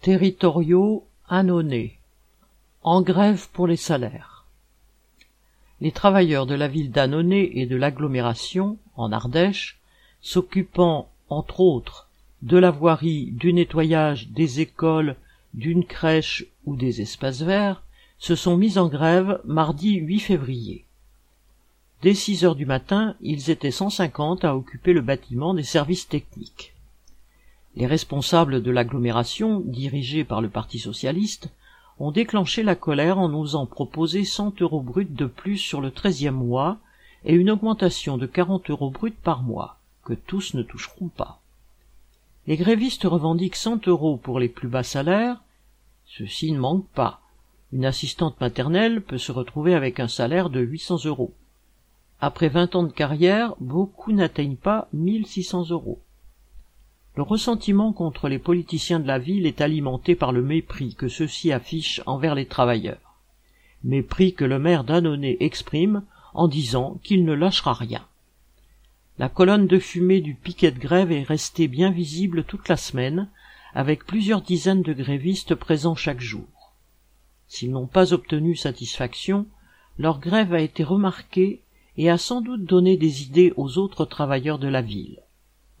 Territoriaux. En grève pour les salaires. Les travailleurs de la ville d'Annonay et de l'agglomération, en Ardèche, s'occupant, entre autres, de la voirie, du nettoyage des écoles, d'une crèche ou des espaces verts, se sont mis en grève mardi 8 février. Dès six heures du matin, ils étaient cent cinquante à occuper le bâtiment des services techniques. Les responsables de l'agglomération, dirigés par le Parti socialiste, ont déclenché la colère en osant proposer cent euros bruts de plus sur le treizième mois et une augmentation de quarante euros bruts par mois, que tous ne toucheront pas. Les grévistes revendiquent cent euros pour les plus bas salaires. Ceci ne manque pas. Une assistante maternelle peut se retrouver avec un salaire de huit cents euros. Après vingt ans de carrière, beaucoup n'atteignent pas mille six cents euros. Le ressentiment contre les politiciens de la ville est alimenté par le mépris que ceux-ci affichent envers les travailleurs. Mépris que le maire d'Annonay exprime en disant qu'il ne lâchera rien. La colonne de fumée du piquet de grève est restée bien visible toute la semaine, avec plusieurs dizaines de grévistes présents chaque jour. S'ils n'ont pas obtenu satisfaction, leur grève a été remarquée et a sans doute donné des idées aux autres travailleurs de la ville.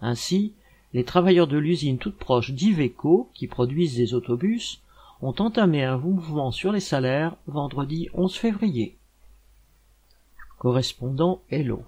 Ainsi, les travailleurs de l'usine toute proche d'Iveco, qui produisent des autobus, ont entamé un mouvement sur les salaires vendredi 11 février. Correspondant Hello.